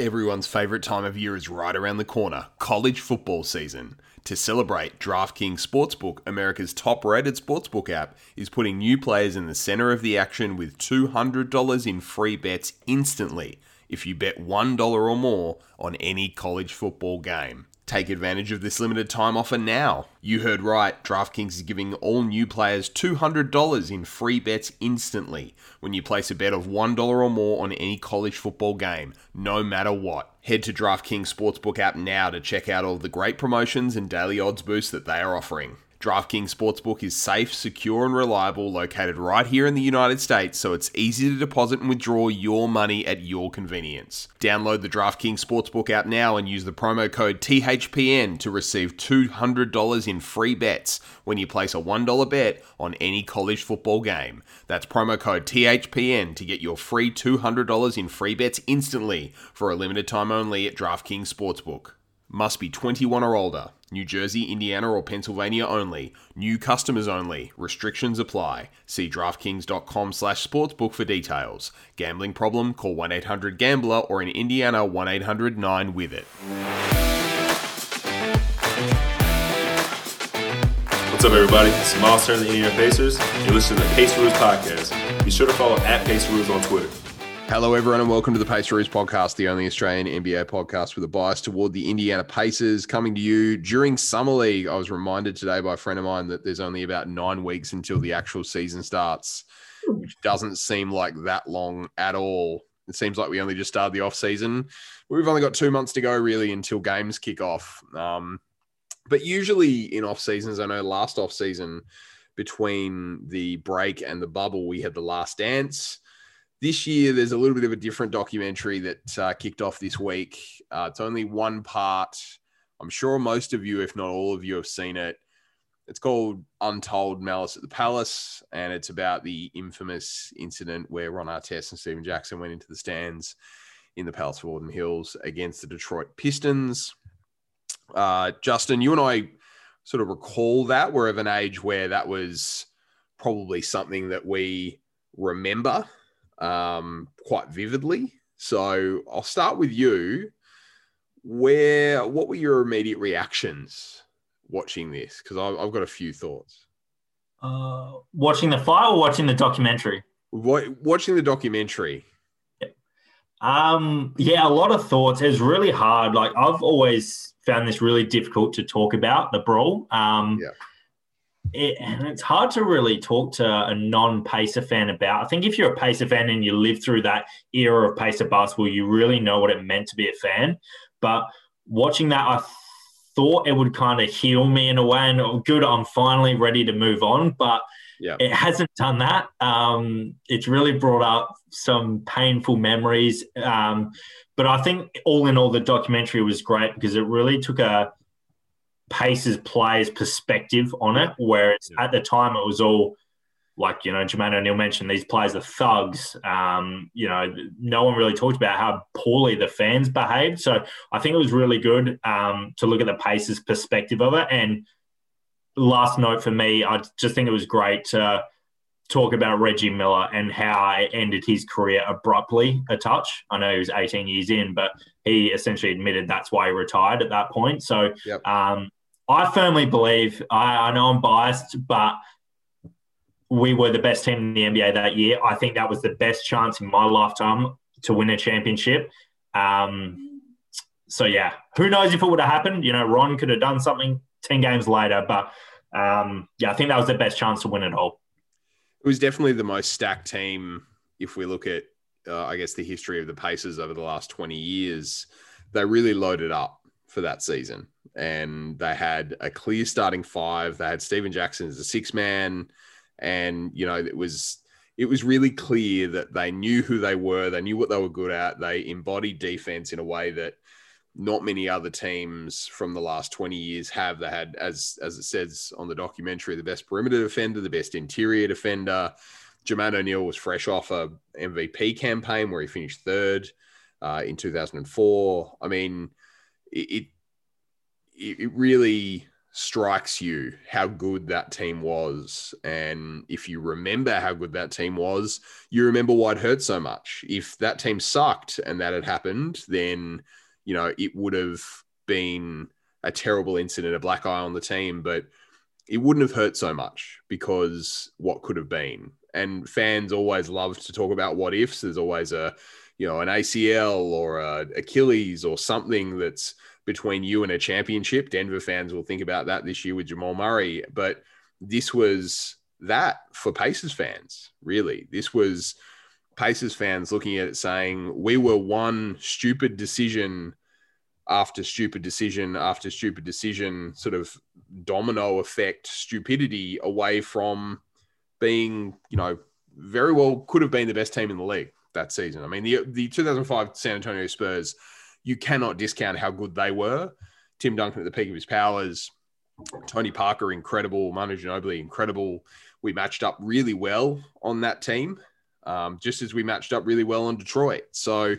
Everyone's favourite time of year is right around the corner college football season. To celebrate, DraftKings Sportsbook, America's top rated sportsbook app, is putting new players in the centre of the action with $200 in free bets instantly if you bet $1 or more on any college football game. Take advantage of this limited time offer now. You heard right, DraftKings is giving all new players $200 in free bets instantly when you place a bet of $1 or more on any college football game, no matter what. Head to DraftKings Sportsbook app now to check out all the great promotions and daily odds boosts that they are offering. DraftKings Sportsbook is safe, secure, and reliable, located right here in the United States, so it's easy to deposit and withdraw your money at your convenience. Download the DraftKings Sportsbook app now and use the promo code THPN to receive $200 in free bets when you place a $1 bet on any college football game. That's promo code THPN to get your free $200 in free bets instantly for a limited time only at DraftKings Sportsbook. Must be 21 or older. New Jersey, Indiana, or Pennsylvania only. New customers only. Restrictions apply. See DraftKings.com slash sportsbook for details. Gambling problem? Call 1-800-GAMBLER or in Indiana 1-800-9-WITH-IT. What's up, everybody? It's Miles Turner, the Indiana Pacers. You're listening to the Pace Rules Podcast. Be sure to follow at Pace Rules on Twitter. Hello, everyone, and welcome to the Pacers podcast, the only Australian NBA podcast with a bias toward the Indiana Pacers. Coming to you during Summer League. I was reminded today by a friend of mine that there's only about nine weeks until the actual season starts, which doesn't seem like that long at all. It seems like we only just started the off season. We've only got two months to go, really, until games kick off. Um, but usually in off seasons, I know last off season between the break and the bubble, we had the last dance this year there's a little bit of a different documentary that uh, kicked off this week. Uh, it's only one part. I'm sure most of you if not all of you have seen it. It's called untold malice at the palace and it's about the infamous incident where ron artest and stephen jackson went into the stands in the palace of auburn hills against the detroit pistons. Uh, justin you and i sort of recall that. We're of an age where that was probably something that we remember um, quite vividly. So I'll start with you. Where, what were your immediate reactions watching this? Because I've, I've got a few thoughts. Uh, watching the fight or watching the documentary? What, watching the documentary. Um, yeah, a lot of thoughts. It was really hard. Like I've always found this really difficult to talk about the brawl. Um, yeah it, and it's hard to really talk to a non-Pacer fan about. I think if you're a Pacer fan and you live through that era of Pacer basketball, you really know what it meant to be a fan. But watching that, I thought it would kind of heal me in a way, and oh, good, I'm finally ready to move on. But yeah. it hasn't done that. Um, it's really brought up some painful memories. Um, but I think all in all, the documentary was great because it really took a Pacers players' perspective on it, whereas yeah. at the time it was all like, you know, Jermaine O'Neal mentioned these players are thugs. Um, you know, no one really talked about how poorly the fans behaved. So I think it was really good um, to look at the Pacers' perspective of it. And last note for me, I just think it was great to talk about Reggie Miller and how it ended his career abruptly a touch. I know he was 18 years in, but he essentially admitted that's why he retired at that point. So yep. um, I firmly believe, I, I know I'm biased, but we were the best team in the NBA that year. I think that was the best chance in my lifetime to win a championship. Um, so yeah, who knows if it would have happened? You know, Ron could have done something ten games later, but um, yeah, I think that was the best chance to win it all. It was definitely the most stacked team if we look at, uh, I guess, the history of the Pacers over the last twenty years. They really loaded up for that season and they had a clear starting five. They had Stephen Jackson as a six man, and you know it was it was really clear that they knew who they were. They knew what they were good at. They embodied defense in a way that not many other teams from the last 20 years have. They had, as as it says on the documentary, the best perimeter defender, the best interior defender. Jermaine O'Neal was fresh off a MVP campaign where he finished third uh, in 2004. I mean, it, it it really strikes you how good that team was. And if you remember how good that team was, you remember why it hurt so much. If that team sucked and that had happened, then, you know, it would have been a terrible incident, a black eye on the team, but it wouldn't have hurt so much because what could have been. And fans always love to talk about what ifs. There's always a, you know, an ACL or Achilles or something that's between you and a championship. Denver fans will think about that this year with Jamal Murray. But this was that for Pacers fans, really. This was Pacers fans looking at it saying, we were one stupid decision after stupid decision after stupid decision, sort of domino effect stupidity away from being, you know, very well could have been the best team in the league that season. I mean, the the 2005 San Antonio Spurs you cannot discount how good they were. Tim Duncan at the peak of his powers, Tony Parker, incredible, Manu Ginobili, incredible. We matched up really well on that team, um, just as we matched up really well on Detroit. So,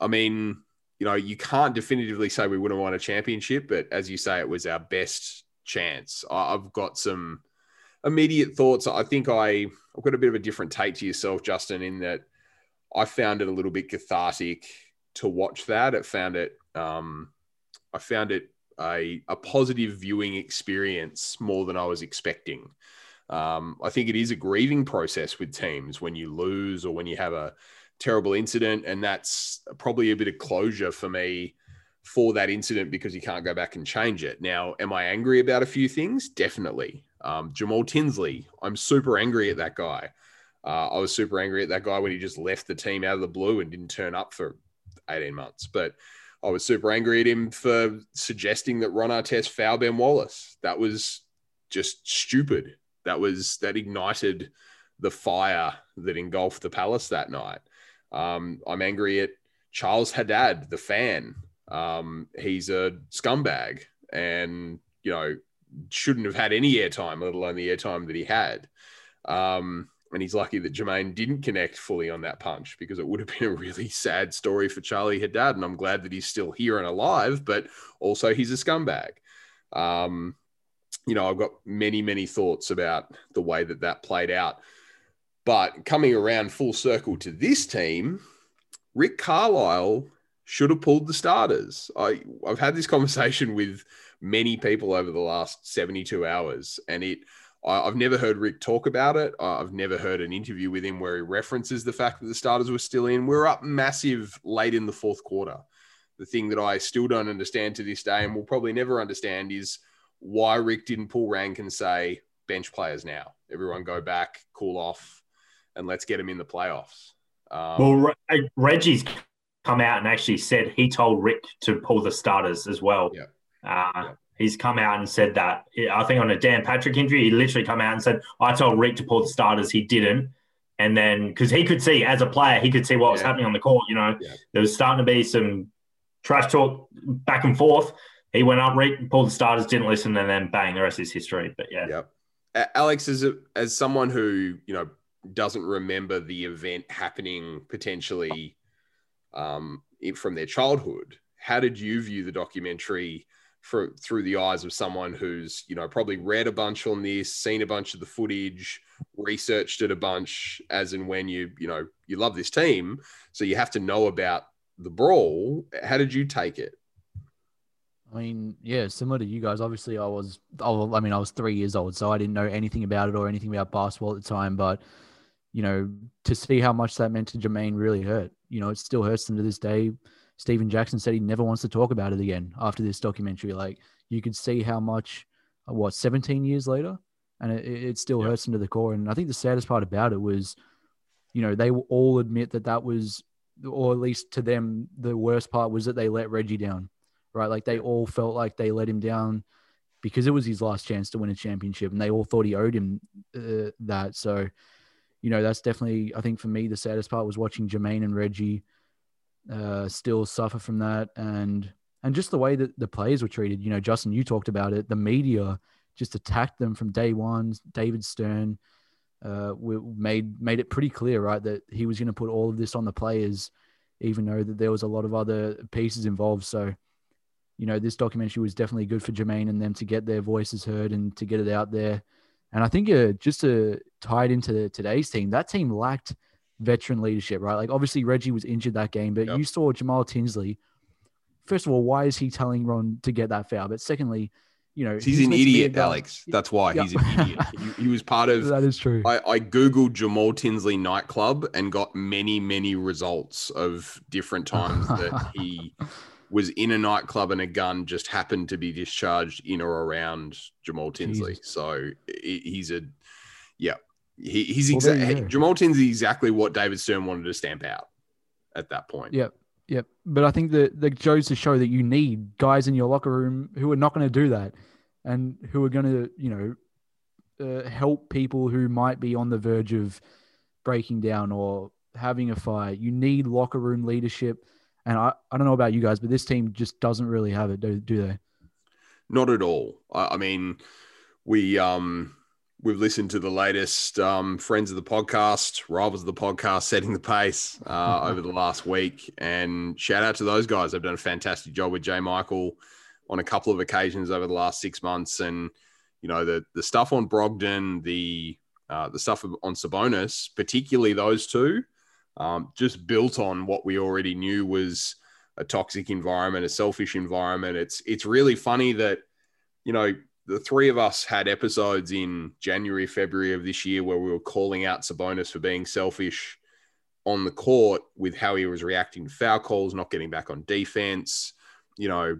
I mean, you know, you can't definitively say we wouldn't won a championship, but as you say, it was our best chance. I've got some immediate thoughts. I think I, I've got a bit of a different take to yourself, Justin, in that I found it a little bit cathartic to watch that. It found it, um, I found it a, a positive viewing experience more than I was expecting. Um, I think it is a grieving process with teams when you lose or when you have a terrible incident, and that's probably a bit of closure for me for that incident because you can't go back and change it. Now, am I angry about a few things? Definitely. Um, Jamal Tinsley, I'm super angry at that guy. Uh, I was super angry at that guy when he just left the team out of the blue and didn't turn up for 18 months. But I was super angry at him for suggesting that Ron Artest foul Ben Wallace. That was just stupid. That was that ignited the fire that engulfed the palace that night. Um, I'm angry at Charles Haddad, the fan. Um, he's a scumbag and, you know, shouldn't have had any airtime, let alone the airtime that he had. Um, and he's lucky that Jermaine didn't connect fully on that punch because it would have been a really sad story for Charlie Haddad. And I'm glad that he's still here and alive, but also he's a scumbag. Um, you know, I've got many, many thoughts about the way that that played out. But coming around full circle to this team, Rick Carlisle should have pulled the starters. I, I've had this conversation with many people over the last 72 hours, and it I've never heard Rick talk about it. I've never heard an interview with him where he references the fact that the starters were still in. We're up massive late in the fourth quarter. The thing that I still don't understand to this day and will probably never understand is why Rick didn't pull rank and say, bench players now. Everyone go back, cool off, and let's get them in the playoffs. Um, well, Reggie's come out and actually said he told Rick to pull the starters as well. Yeah. Uh, yeah he's come out and said that. I think on a Dan Patrick injury, he literally come out and said, "I told Rick to pull the starters. He didn't." And then because he could see as a player, he could see what yeah. was happening on the court. You know, yeah. there was starting to be some trash talk back and forth. He went up, Rick pulled the starters, didn't listen, and then bang, the rest is history. But yeah, yep. Alex, as a, as someone who you know doesn't remember the event happening potentially um, from their childhood, how did you view the documentary? For, through the eyes of someone who's you know probably read a bunch on this, seen a bunch of the footage, researched it a bunch, as and when you you know you love this team, so you have to know about the brawl. How did you take it? I mean, yeah, similar to you guys. Obviously, I was, I mean, I was three years old, so I didn't know anything about it or anything about basketball at the time. But you know, to see how much that meant to Jermaine really hurt. You know, it still hurts him to this day. Stephen Jackson said he never wants to talk about it again after this documentary. Like you could see how much, uh, what, 17 years later, and it, it still yep. hurts him to the core. And I think the saddest part about it was, you know, they will all admit that that was, or at least to them, the worst part was that they let Reggie down, right? Like they all felt like they let him down because it was his last chance to win a championship, and they all thought he owed him uh, that. So, you know, that's definitely, I think for me, the saddest part was watching Jermaine and Reggie uh, still suffer from that, and and just the way that the players were treated. You know, Justin, you talked about it. The media just attacked them from day one. David Stern uh, made made it pretty clear, right, that he was going to put all of this on the players, even though that there was a lot of other pieces involved. So, you know, this documentary was definitely good for Jermaine and them to get their voices heard and to get it out there. And I think uh, just to tie it into today's team, that team lacked veteran leadership, right? Like obviously Reggie was injured that game, but yep. you saw Jamal Tinsley. First of all, why is he telling Ron to get that foul? But secondly, you know, he's, he's an idiot, Alex. That's why he's an idiot. He, he, was part of. that is true. I, I googled Jamal Tinsley nightclub and got many, many results of different times that he was in a nightclub and a gun just happened to be discharged in or around Jamal Tinsley. Jesus. So he's a, yeah, he, he's well, exactly Jamal Tinsley exactly what David Stern wanted to stamp out at that point. Yep. Yep. But I think that the goes to show that you need guys in your locker room who are not going to do that and who are going to, you know, uh, help people who might be on the verge of breaking down or having a fight. You need locker room leadership and I, I don't know about you guys, but this team just doesn't really have it, do, do they? Not at all. I, I mean, we um we've listened to the latest um, friends of the podcast, rivals of the podcast, setting the pace uh, over the last week. And shout out to those guys. They've done a fantastic job with J. Michael on a couple of occasions over the last six months. And you know the the stuff on Brogdon, the uh, the stuff on Sabonis, particularly those two um, just built on what we already knew was a toxic environment, a selfish environment. It's it's really funny that you know the three of us had episodes in January, February of this year where we were calling out Sabonis for being selfish on the court with how he was reacting to foul calls, not getting back on defense, you know,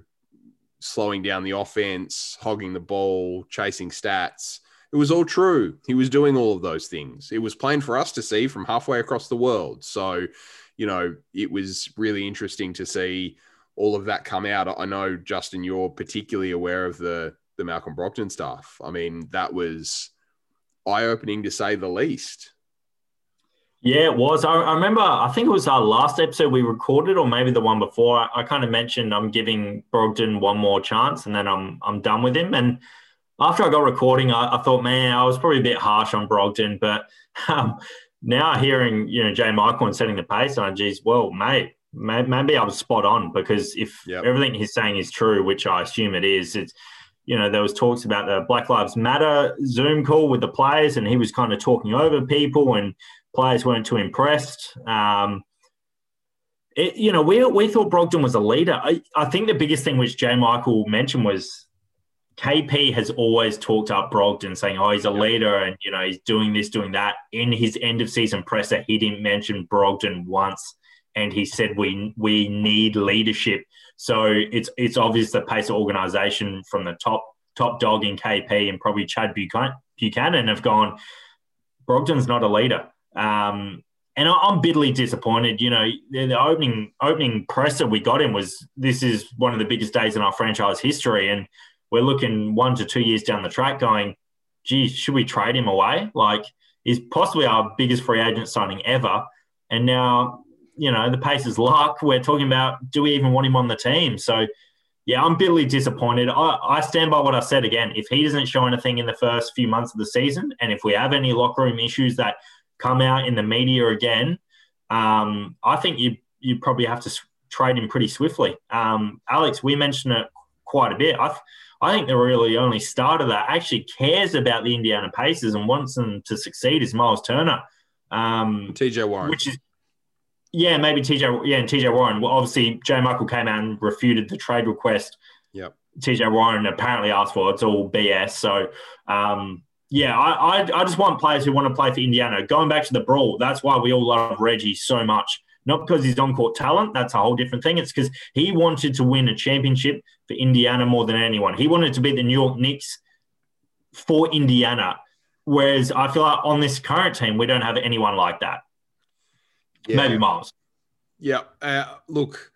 slowing down the offense, hogging the ball, chasing stats. It was all true. He was doing all of those things. It was plain for us to see from halfway across the world. So, you know, it was really interesting to see all of that come out. I know Justin, you're particularly aware of the the Malcolm Brogdon stuff. I mean, that was eye opening to say the least. Yeah, it was. I, I, remember, I think it was our last episode we recorded, or maybe the one before. I, I kind of mentioned I'm giving Brogdon one more chance and then I'm I'm done with him. And after I got recording, I, I, thought, man, I was probably a bit harsh on Brogdon, but um, now hearing you know J. Michael and setting the pace, and geez, well, mate, may, maybe I was spot on because if yep. everything he's saying is true, which I assume it is, it's you know there was talks about the Black Lives Matter Zoom call with the players, and he was kind of talking over people, and players weren't too impressed. Um, it, you know, we, we thought Brogdon was a leader. I, I think the biggest thing which J. Michael mentioned was KP has always talked up Brogdon, saying, "Oh, he's a leader, and you know he's doing this, doing that." In his end of season presser, he didn't mention Brogdon once, and he said, "We we need leadership." So it's it's obvious the pace of organisation from the top top dog in KP and probably Chad Buchanan have gone. Brogdon's not a leader, um, and I'm bitterly disappointed. You know, the, opening opening presser we got him was this is one of the biggest days in our franchise history, and we're looking one to two years down the track going, gee, should we trade him away? Like, he's possibly our biggest free agent signing ever. And now, you know, the pace is luck. We're talking about do we even want him on the team? So, yeah, I'm bitterly disappointed. I, I stand by what I said again. If he doesn't show anything in the first few months of the season, and if we have any locker room issues that come out in the media again, um, I think you you probably have to trade him pretty swiftly. Um, Alex, we mentioned it quite a bit. I I think the really only starter that actually cares about the Indiana Pacers and wants them to succeed is Miles Turner. Um, TJ Warren. Which is, yeah, maybe TJ, yeah, and TJ Warren. Well, obviously, J. Michael came out and refuted the trade request. Yep. TJ Warren apparently asked for. It's all BS. So, um, yeah, I, I, I just want players who want to play for Indiana. Going back to the brawl, that's why we all love Reggie so much not because he's on court talent. That's a whole different thing. It's because he wanted to win a championship for Indiana more than anyone. He wanted to be the New York Knicks for Indiana. Whereas I feel like on this current team, we don't have anyone like that. Yeah. Maybe Miles. Yeah. Uh, look,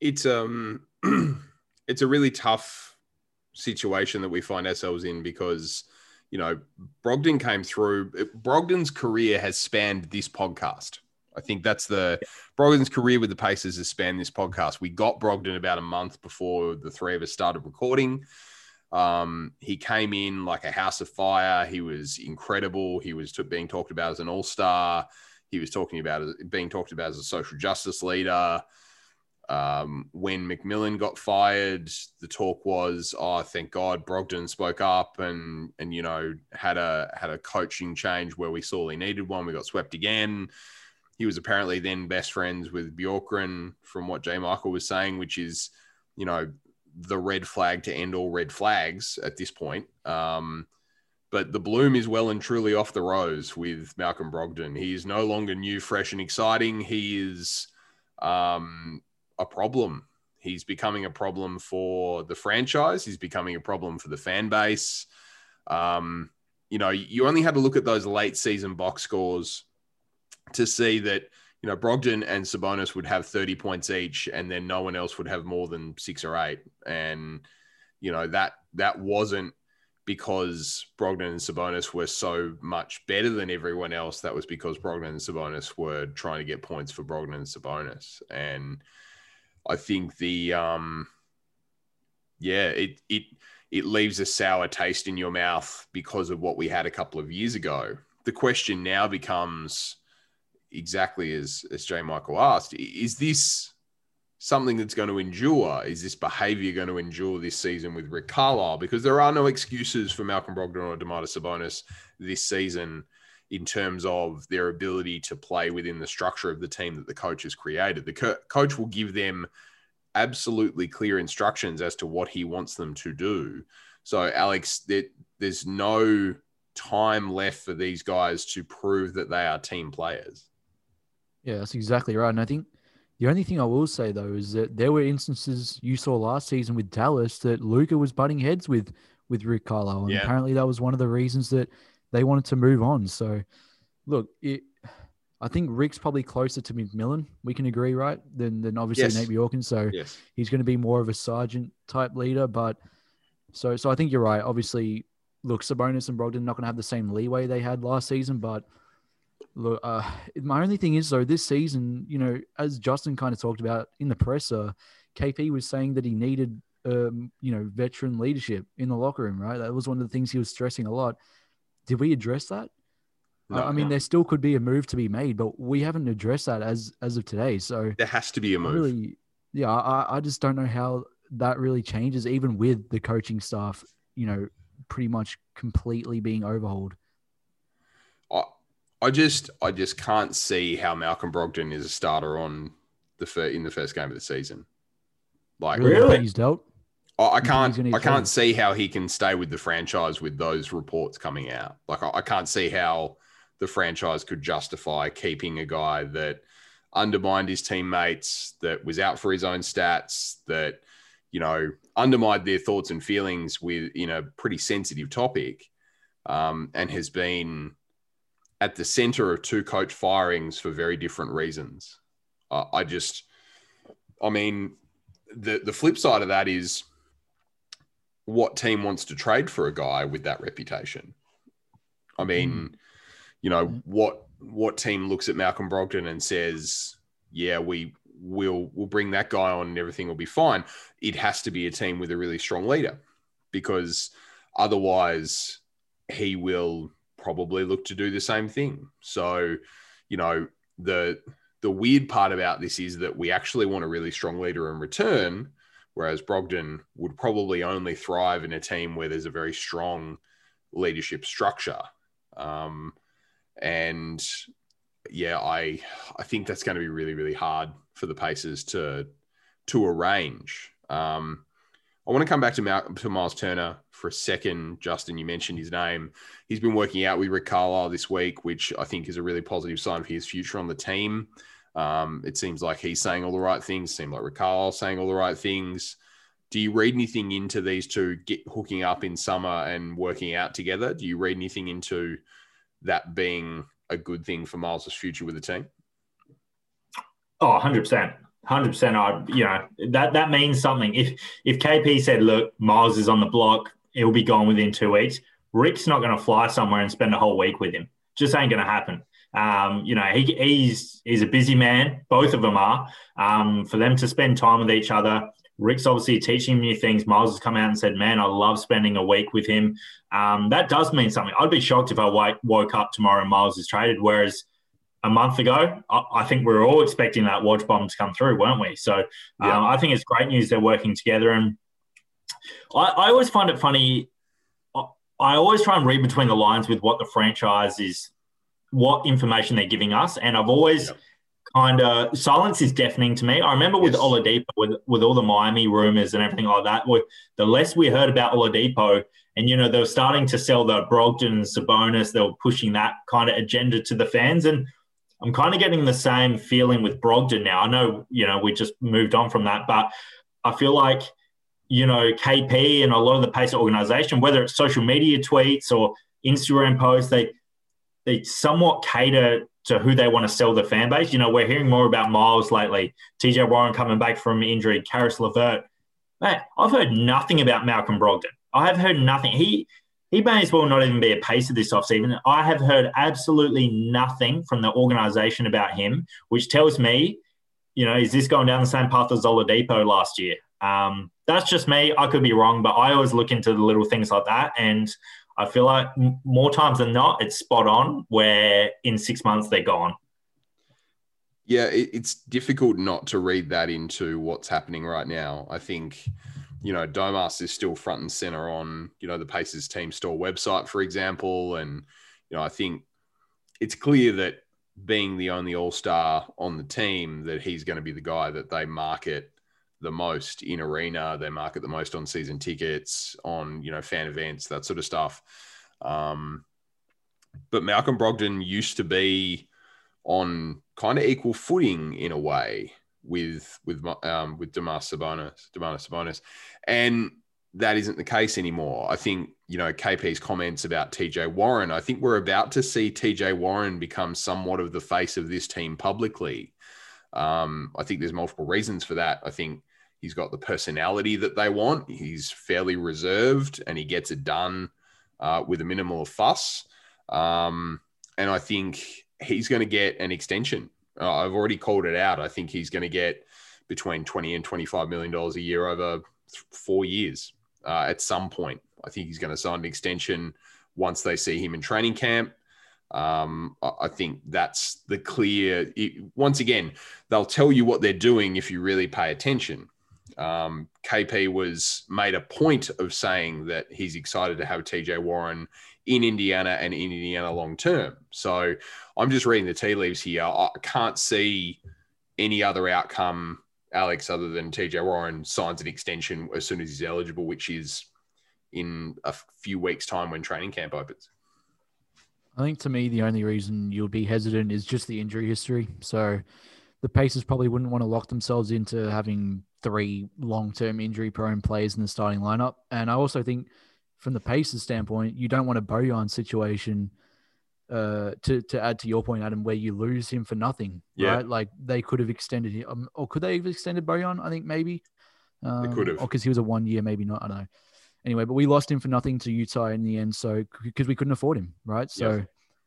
it's um, it's a really tough situation that we find ourselves in because you know Brogdon came through. Brogdon's career has spanned this podcast. I think that's the Brogdon's career with the Pacers has spanned this podcast. We got Brogdon about a month before the three of us started recording. Um, he came in like a house of fire. He was incredible. He was t- being talked about as an all star. He was talking about being talked about as a social justice leader. Um, when McMillan got fired, the talk was, "Oh, thank God, Brogdon spoke up and and you know had a had a coaching change where we sorely needed one. We got swept again." He was apparently then best friends with Bjorkgren, from what J. Michael was saying, which is, you know, the red flag to end all red flags at this point. Um, but the bloom is well and truly off the rose with Malcolm Brogdon. He is no longer new, fresh, and exciting. He is um, a problem. He's becoming a problem for the franchise. He's becoming a problem for the fan base. Um, you know, you only had to look at those late season box scores to see that, you know, Brogdon and Sabonis would have 30 points each, and then no one else would have more than six or eight. And, you know, that that wasn't because Brogdon and Sabonis were so much better than everyone else. That was because Brogdon and Sabonis were trying to get points for Brogdon and Sabonis. And I think the um yeah, it it it leaves a sour taste in your mouth because of what we had a couple of years ago. The question now becomes exactly as as J. Michael asked, is this something that's going to endure? Is this behavior going to endure this season with Rick Carlisle? Because there are no excuses for Malcolm Brogdon or Domantas Sabonis this season in terms of their ability to play within the structure of the team that the coach has created. The co- coach will give them absolutely clear instructions as to what he wants them to do. So, Alex, there, there's no time left for these guys to prove that they are team players. Yeah, that's exactly right. And I think the only thing I will say though is that there were instances you saw last season with Dallas that Luka was butting heads with with Rick Carlisle, and yeah. apparently that was one of the reasons that they wanted to move on. So, look, it, I think Rick's probably closer to McMillan. We can agree, right? Than than obviously yes. Nate Bjorkgren. So yes. he's going to be more of a sergeant type leader. But so so I think you're right. Obviously, look, Sabonis and Brogdon not going to have the same leeway they had last season, but. Look, uh, my only thing is though, this season, you know, as Justin kind of talked about in the presser, KP was saying that he needed, um, you know, veteran leadership in the locker room. Right, that was one of the things he was stressing a lot. Did we address that? No, I mean, no. there still could be a move to be made, but we haven't addressed that as as of today. So there has to be a move. Really, yeah, I, I just don't know how that really changes, even with the coaching staff, you know, pretty much completely being overhauled. I, I just, I just can't see how Malcolm Brogdon is a starter on the fir- in the first game of the season. Like, really? he's dealt. I, can't I can't see how he can stay with the franchise with those reports coming out. Like I, I can't see how the franchise could justify keeping a guy that undermined his teammates, that was out for his own stats, that you know undermined their thoughts and feelings with in a pretty sensitive topic, um, and has been at the center of two coach firings for very different reasons. Uh, I just, I mean, the the flip side of that is what team wants to trade for a guy with that reputation? I mean, mm. you know, what what team looks at Malcolm Brogdon and says, "Yeah, we will we'll bring that guy on and everything will be fine." It has to be a team with a really strong leader because otherwise he will probably look to do the same thing. So, you know, the the weird part about this is that we actually want a really strong leader in return Whereas Brogdon would probably only thrive in a team where there's a very strong leadership structure. Um, and yeah, I I think that's going to be really really hard for the Pacers to to arrange. Um, I want to come back to, Mal- to Miles Turner for a second. Justin, you mentioned his name. He's been working out with Rick Carlisle this week, which I think is a really positive sign for his future on the team. Um, it seems like he's saying all the right things. Seems like Ricard saying all the right things. Do you read anything into these two get hooking up in summer and working out together? Do you read anything into that being a good thing for Miles' future with the team? Oh, 100%. 100%. I, you know, that, that means something. If, if KP said, look, Miles is on the block, he'll be gone within two weeks, Rick's not going to fly somewhere and spend a whole week with him. Just ain't going to happen. Um, you know, he, he's he's a busy man. Both of them are. Um, for them to spend time with each other, Rick's obviously teaching new things. Miles has come out and said, "Man, I love spending a week with him." Um, that does mean something. I'd be shocked if I w- woke up tomorrow and Miles is traded. Whereas a month ago, I, I, think we were all expecting that Woj bomb to come through, weren't we? So yeah. um, I think it's great news they're working together. And I, I always find it funny. I, I always try and read between the lines with what the franchise is, what information they're giving us. And I've always yep. kind of silence is deafening to me. I remember with yes. Oladipo, with, with all the Miami rumors and everything like that, the less we heard about Oladipo, and you know they were starting to sell the Brogdon, Sabonis, they were pushing that kind of agenda to the fans, and I'm kind of getting the same feeling with Brogdon now. I know, you know, we just moved on from that, but I feel like, you know, KP and a lot of the Pacer organization, whether it's social media tweets or Instagram posts, they they somewhat cater to who they want to sell the fan base. You know, we're hearing more about Miles lately, TJ Warren coming back from injury, Caris LeVert. Man, I've heard nothing about Malcolm Brogdon. I have heard nothing. He he may as well not even be a pacer this offseason. I have heard absolutely nothing from the organization about him, which tells me, you know, is this going down the same path as Oladipo last year? Um, that's just me. I could be wrong, but I always look into the little things like that. And I feel like more times than not, it's spot on where in six months they're gone. Yeah, it's difficult not to read that into what's happening right now. I think you know, Domas is still front and center on, you know, the Pacers team store website, for example. And, you know, I think it's clear that being the only all star on the team, that he's going to be the guy that they market the most in arena. They market the most on season tickets, on, you know, fan events, that sort of stuff. Um, but Malcolm Brogdon used to be on kind of equal footing in a way with with um, with Domas Sabonis, Domantas Sabonis, and that isn't the case anymore. I think you know KP's comments about TJ Warren. I think we're about to see TJ Warren become somewhat of the face of this team publicly. Um, I think there's multiple reasons for that. I think he's got the personality that they want. He's fairly reserved and he gets it done uh, with a minimal of fuss. Um, and I think he's going to get an extension uh, I've already called it out. I think he's going to get between 20 and 25 million dollars a year over four years uh, at some point. I think he's going to sign an extension once they see him in training camp. Um, I think that's the clear. It, once again, they'll tell you what they're doing if you really pay attention. Um, KP was made a point of saying that he's excited to have TJ Warren in Indiana and in Indiana long term. So I'm just reading the tea leaves here. I can't see any other outcome, Alex, other than TJ Warren signs an extension as soon as he's eligible, which is in a few weeks' time when training camp opens. I think to me, the only reason you'll be hesitant is just the injury history. So the Pacers probably wouldn't want to lock themselves into having three long term injury prone players in the starting lineup. And I also think from the Pacers standpoint, you don't want a Bojan situation uh, to to add to your point, Adam, where you lose him for nothing. Yeah. Right? Like they could have extended him, um, or could they have extended Bojan? I think maybe. Um, they could have. Or because he was a one year, maybe not. I don't know. Anyway, but we lost him for nothing to Utah in the end, so because we couldn't afford him, right? So. Yeah.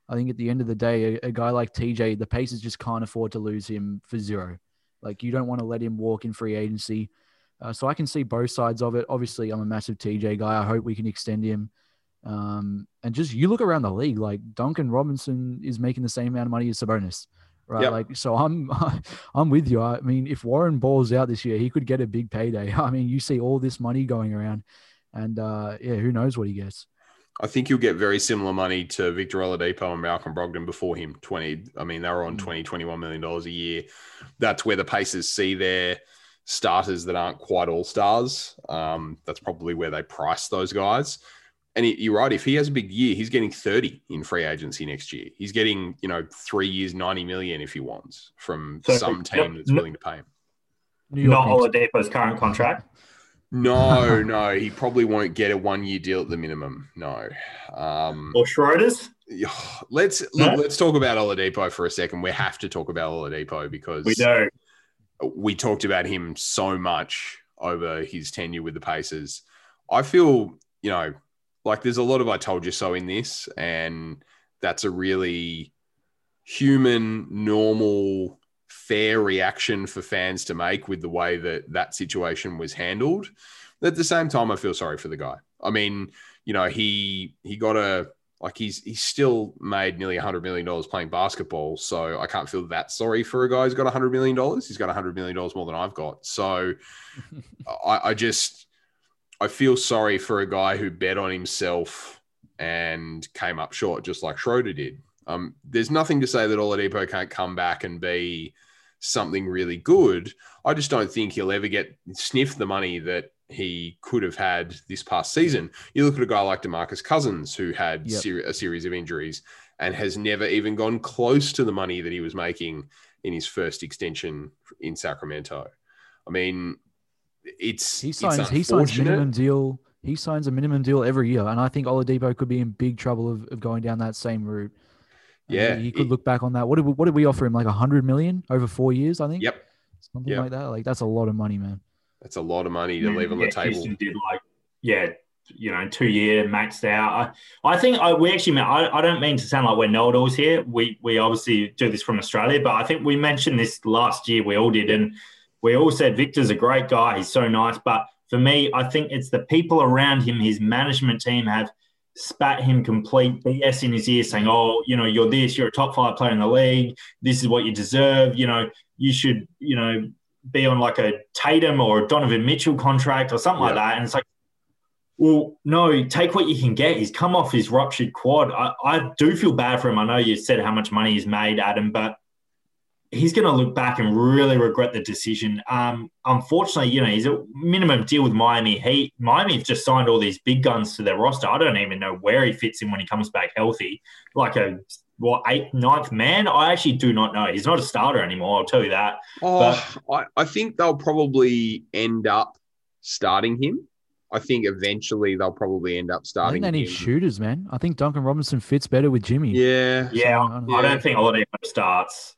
I think at the end of the day, a, a guy like TJ, the Pacers just can't afford to lose him for zero. Like you don't want to let him walk in free agency. Uh, so I can see both sides of it. Obviously, I'm a massive TJ guy. I hope we can extend him. Um, and just you look around the league, like Duncan Robinson is making the same amount of money as Sabonis, right? Yep. Like, so I'm, I'm with you. I mean, if Warren balls out this year, he could get a big payday. I mean, you see all this money going around, and uh, yeah, who knows what he gets. I think you'll get very similar money to Victor Oladipo and Malcolm Brogdon before him. 20, I mean, they were on mm. 20, 21 million dollars a year. That's where the Pacers see their starters that aren't quite all stars. Um, that's probably where they price those guys and you're right. If he has a big year, he's getting 30 in free agency next year. He's getting, you know, three years, 90 million if he wants from so, some team that's willing to pay him. Not Oladipo's current contract. No, no, he probably won't get a one-year deal at the minimum. No. Um, or Schroeder's. Let's no? look, let's talk about Oladipo for a second. We have to talk about Oladipo because we do. We talked about him so much over his tenure with the Pacers. I feel, you know, like there's a lot of I told you so in this, and that's a really human, normal, fair reaction for fans to make with the way that that situation was handled. At the same time, I feel sorry for the guy. I mean, you know, he he got a like he's he's still made nearly hundred million dollars playing basketball. So I can't feel that sorry for a guy who's got hundred million dollars. He's got hundred million dollars more than I've got. So I, I just I feel sorry for a guy who bet on himself and came up short, just like Schroeder did. Um, there's nothing to say that Oladipo can't come back and be something really good. I just don't think he'll ever get sniff the money that he could have had this past season. You look at a guy like Demarcus Cousins, who had yep. ser- a series of injuries and has never even gone close to the money that he was making in his first extension in Sacramento. I mean, it's he signs it's he signs minimum deal. He signs a minimum deal every year, and I think Oladipo could be in big trouble of, of going down that same route. Yeah, he, he could it, look back on that. What did we, what did we offer him? Like a hundred million over four years, I think. Yep. Something yep. like that. Like that's a lot of money, man. That's a lot of money to leave on yeah, the table. Houston did like yeah, you know, two year maxed out. I, I think I, we actually, I, I don't mean to sound like we're know-it-alls here. We we obviously do this from Australia, but I think we mentioned this last year. We all did, and we all said Victor's a great guy. He's so nice, but for me, I think it's the people around him. His management team have spat him complete BS in his ear, saying, "Oh, you know, you're this. You're a top five player in the league. This is what you deserve. You know, you should, you know." Be on like a Tatum or a Donovan Mitchell contract or something yeah. like that. And it's like, well, no, take what you can get. He's come off his ruptured quad. I, I do feel bad for him. I know you said how much money he's made, Adam, but he's going to look back and really regret the decision. Um, unfortunately, you know, he's a minimum deal with Miami Heat. Miami have just signed all these big guns to their roster. I don't even know where he fits in when he comes back healthy, like a what eighth, ninth man. I actually do not know. He's not a starter anymore. I'll tell you that. Oh, but, I, I think they'll probably end up starting him. I think eventually they'll probably end up starting. I think they need him. shooters, man. I think Duncan Robinson fits better with Jimmy. Yeah, yeah. So, I, don't, yeah. I don't think Oladipo starts.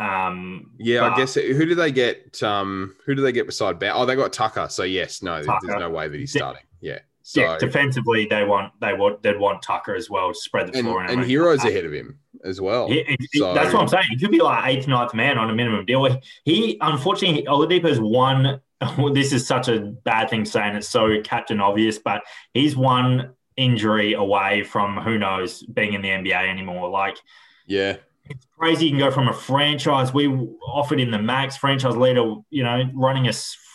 Um, yeah, I guess who do they get? Um, who do they get beside Bam? Oh, they got Tucker. So yes, no, Tucker. there's no way that he's starting. Yeah. So, yeah, defensively they want they want they'd want Tucker as well to spread the and, floor. And, and Herro's ahead of him as well. Yeah, so. That's what I'm saying. He could be like eighth, ninth man on a minimum deal. He unfortunately Oladipo's one. this is such a bad thing saying it's so captain obvious, but he's one injury away from who knows being in the NBA anymore. Like, yeah, it's crazy. You can go from a franchise we offered him the max franchise leader, you know, running a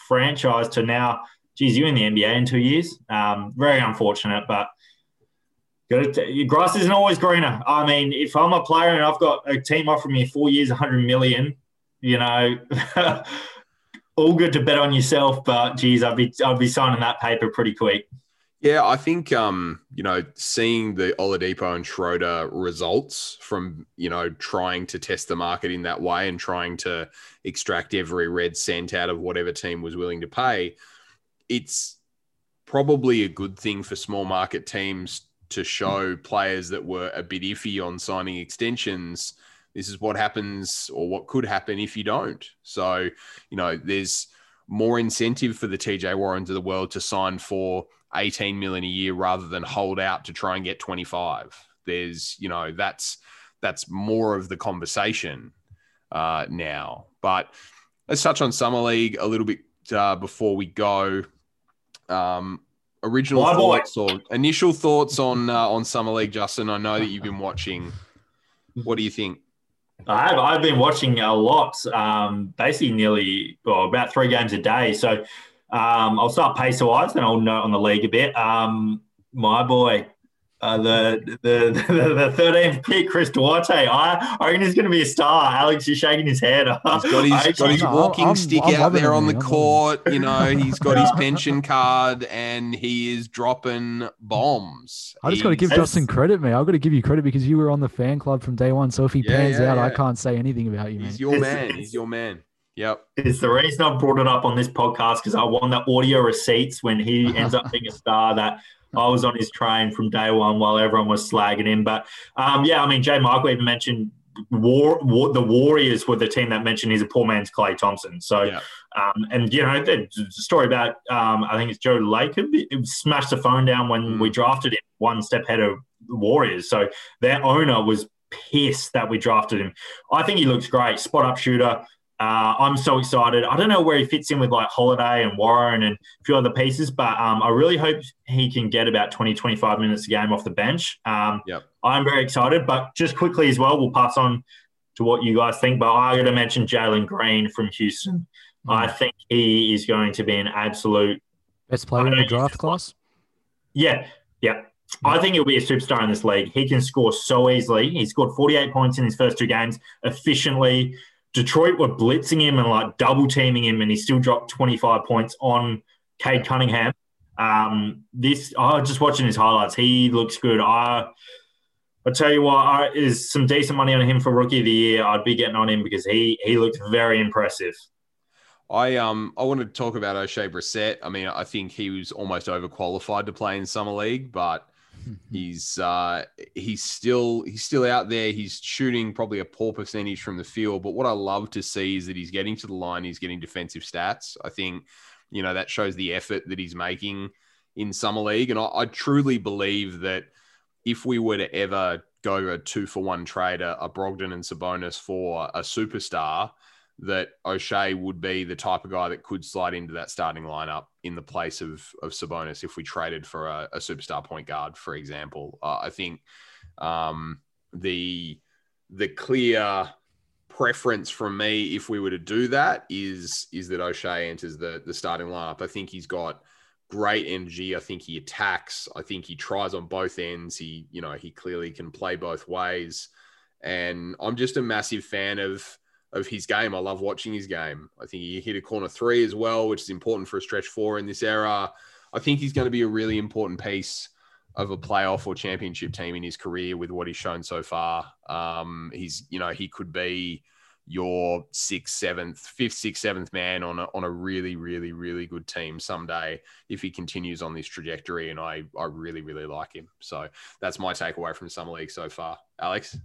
franchise to now, geez, you in the NBA in two years. Um, very unfortunate, but grass isn't always greener. I mean, if I'm a player and I've got a team offering me four years, 100 million, you know, all good to bet on yourself, but geez, I'd be I'd be signing that paper pretty quick. Yeah, I think um, you know, seeing the Oladipo and Schroeder results from you know trying to test the market in that way and trying to extract every red cent out of whatever team was willing to pay, it's probably a good thing for small market teams to show players that were a bit iffy on signing extensions. This is what happens or what could happen if you don't. So, you know, there's more incentive for the TJ Warrens of the world to sign for 18 million a year rather than hold out to try and get 25. There's, you know, that's that's more of the conversation uh, now. But let's touch on summer league a little bit uh, before we go. Um, original My thoughts boy. or initial thoughts on uh, on summer league, Justin? I know that you've been watching. What do you think? I have. I've been watching a lot, um, basically nearly well, about three games a day. So um, I'll start pacer wise, and I'll note on the league a bit. Um, my boy, uh, the the the thirteenth pick, Chris Duarte. I, I reckon he's going to be a star. Alex is shaking his head. He's got his, got his walking I'm, stick I'm out there on the court. You know, he's got his pension card, and he is dropping bombs. I just got to give Justin credit, man. I've got to give you credit because you were on the fan club from day one. So if he yeah, pans yeah, out, yeah. I can't say anything about you, man. He's your man. He's your man. Yep. It's the reason I brought it up on this podcast because I want the audio receipts when he ends up being a star that I was on his train from day one while everyone was slagging him. But um, yeah, I mean, J. Michael even mentioned War, War, the Warriors were the team that mentioned he's a poor man's Klay Thompson. So, yeah. um, and you know, the, story about um, I think it's Joe Lacob smashed the phone down when mm. we drafted him one step ahead of Warriors. So their owner was pissed that we drafted him. I think he looks great, spot up shooter Uh, I'm so excited. I don't know where he fits in with like Holiday and Warren and a few other pieces, but um, I really hope he can get about 20, 25 minutes a game off the bench. Um, yep. I'm very excited, but just quickly as well, we'll pass on to what you guys think. But I got to mention Jalen Green from Houston. Mm. I think he is going to be an absolute best player in the draft class. Yeah, yeah. I think he'll be a superstar in this league. He can score so easily. He scored 48 points in his first two games efficiently. Detroit were blitzing him and like double teaming him, and he still dropped 25 points on Cade Cunningham. Um, this, I was just watching his highlights. He looks good. I, I tell you what, I, is some decent money on him for rookie of the year. I'd be getting on him because he he looked very impressive. I um I wanted to talk about Oshae Brissett. I mean, I think he was almost overqualified to play in summer league, but he's uh, he's still he's still out there. He's shooting probably a poor percentage from the field, but what I love to see is that he's getting to the line. He's getting defensive stats. I think you know that shows the effort that he's making in summer league, and I, I truly believe that if we were to ever go a two for one trade, a Brogdon and Sabonis for a superstar that Oshae would be the type of guy that could slide into that starting lineup in the place of of Sabonis if we traded for a, a superstar point guard, for example. Uh, I think um, the the clear preference from me if we were to do that is is that Oshae enters the the starting lineup. I think he's got great energy. I think he attacks. I think he tries on both ends. He you know he clearly can play both ways, and I'm just a massive fan of of his game. I love watching his game. I think he hit a corner three as well, which is important for a stretch four in this era. I think he's going to be a really important piece of a playoff or championship team in his career with what he's shown so far. Um, he's, you know, he could be your sixth, seventh, fifth, sixth, seventh man on a, on a really, really, really good team someday if he continues on this trajectory. And I, I really, really like him. So that's my takeaway from Summer League so far. Alex?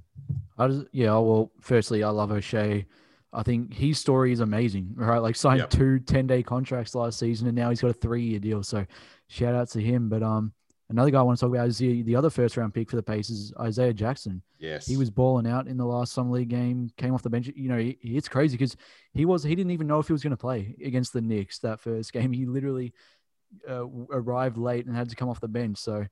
I just, yeah, well, firstly, I love Oshae. I think his story is amazing, right? Like signed yep. two 10 day contracts last season and now he's got a three year deal. So shout out to him. But um, another guy I want to talk about is the, the other first round pick for the Pacers, Isaiah Jackson. Yes. He was balling out in the last Summer League game, came off the bench. You know, it's crazy because he was, he didn't even know if he was going to play against the Knicks that first game. He literally uh, arrived late and had to come off the bench. So,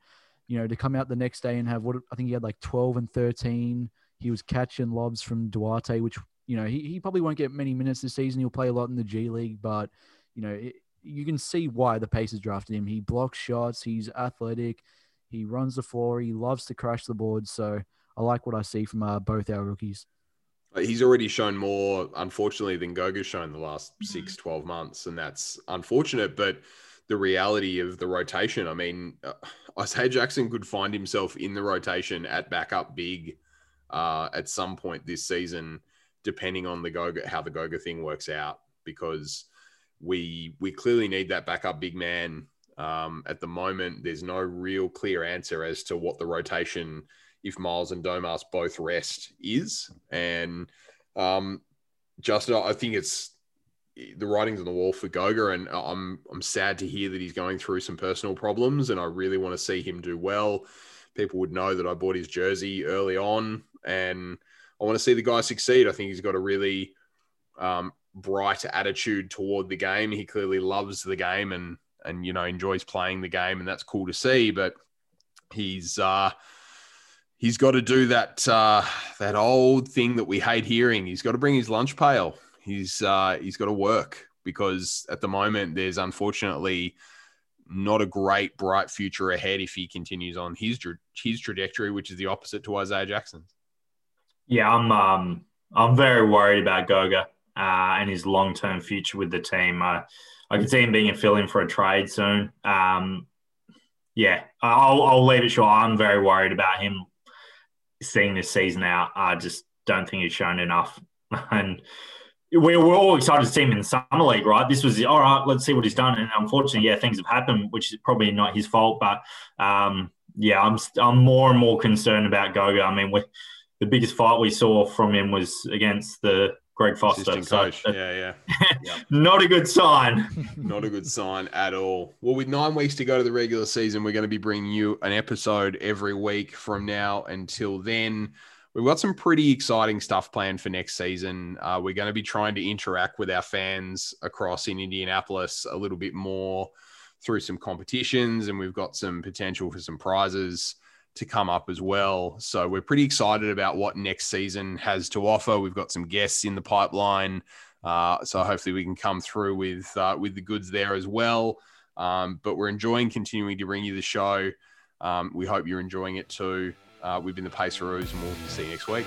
you know, to come out the next day and have what I think he had like 12 and 13 he was catching lobs from Duarte, which you know he, he probably won't get many minutes this season. He'll play a lot in the G League, but you know it, you can see why the Pacers drafted him. He blocks shots. He's athletic. He runs the floor. He loves to crash the board. So I like what I see from uh, both our rookies. He's already shown more, unfortunately, than Goga's shown the last six, 12 months. And that's unfortunate. But the reality of the rotation, I mean, uh, Isaiah Jackson could find himself in the rotation at backup big uh, at some point this season, depending on the Goga how the Goga thing works out, because we we clearly need that backup big man. Um, at the moment, there's no real clear answer as to what the rotation, if Miles and Domas both rest, is. And um, Justin, I think it's the writing's on the wall for Goga, and I'm I'm sad to hear that he's going through some personal problems, and I really want to see him do well. People would know that I bought his jersey early on and I want to see the guy succeed. I think he's got a really um, bright attitude toward the game. He clearly loves the game and and you know enjoys playing the game, and that's cool to see. But he's uh, he's got to do that uh, that old thing that we hate hearing. He's got to bring his lunch pail. He's uh, he's got to work because at the moment there's unfortunately not a great bright future ahead if he continues on his his trajectory, which is the opposite to Isaiah Jackson's. Yeah, I'm um, I'm very worried about Goga uh, and his long term future with the team. Uh, I could see him being a fill in for a trade soon. Um, yeah, I'll, I'll leave it short. I'm very worried about him seeing this season out. I just don't think he's shown enough. and we're, we're all excited to see him in the summer league, right? This was all right. Let's see what he's done. And unfortunately, yeah, things have happened, which is probably not his fault. But um, yeah, I'm I'm more and more concerned about Goga. I mean, with the biggest fight we saw from him was against the Greg Foster. So, coach. yeah, yeah. Not a good sign. Not a good sign at all. Well, with nine weeks to go to the regular season, we're going to be bringing you an episode every week from now until then. we've got some pretty exciting stuff planned for next season. Uh, we're going to be trying to interact with our fans across in Indianapolis a little bit more through some competitions, and we've got some potential for some prizes to come up as well. So we're pretty excited about what next season has to offer. We've got some guests in the pipeline, uh, so hopefully we can come through with uh, with the goods there as well. Um, but we're enjoying continuing to bring you the show. Um, we hope you're enjoying it too. Uh, we've been the Paceroos, and we'll see you next week.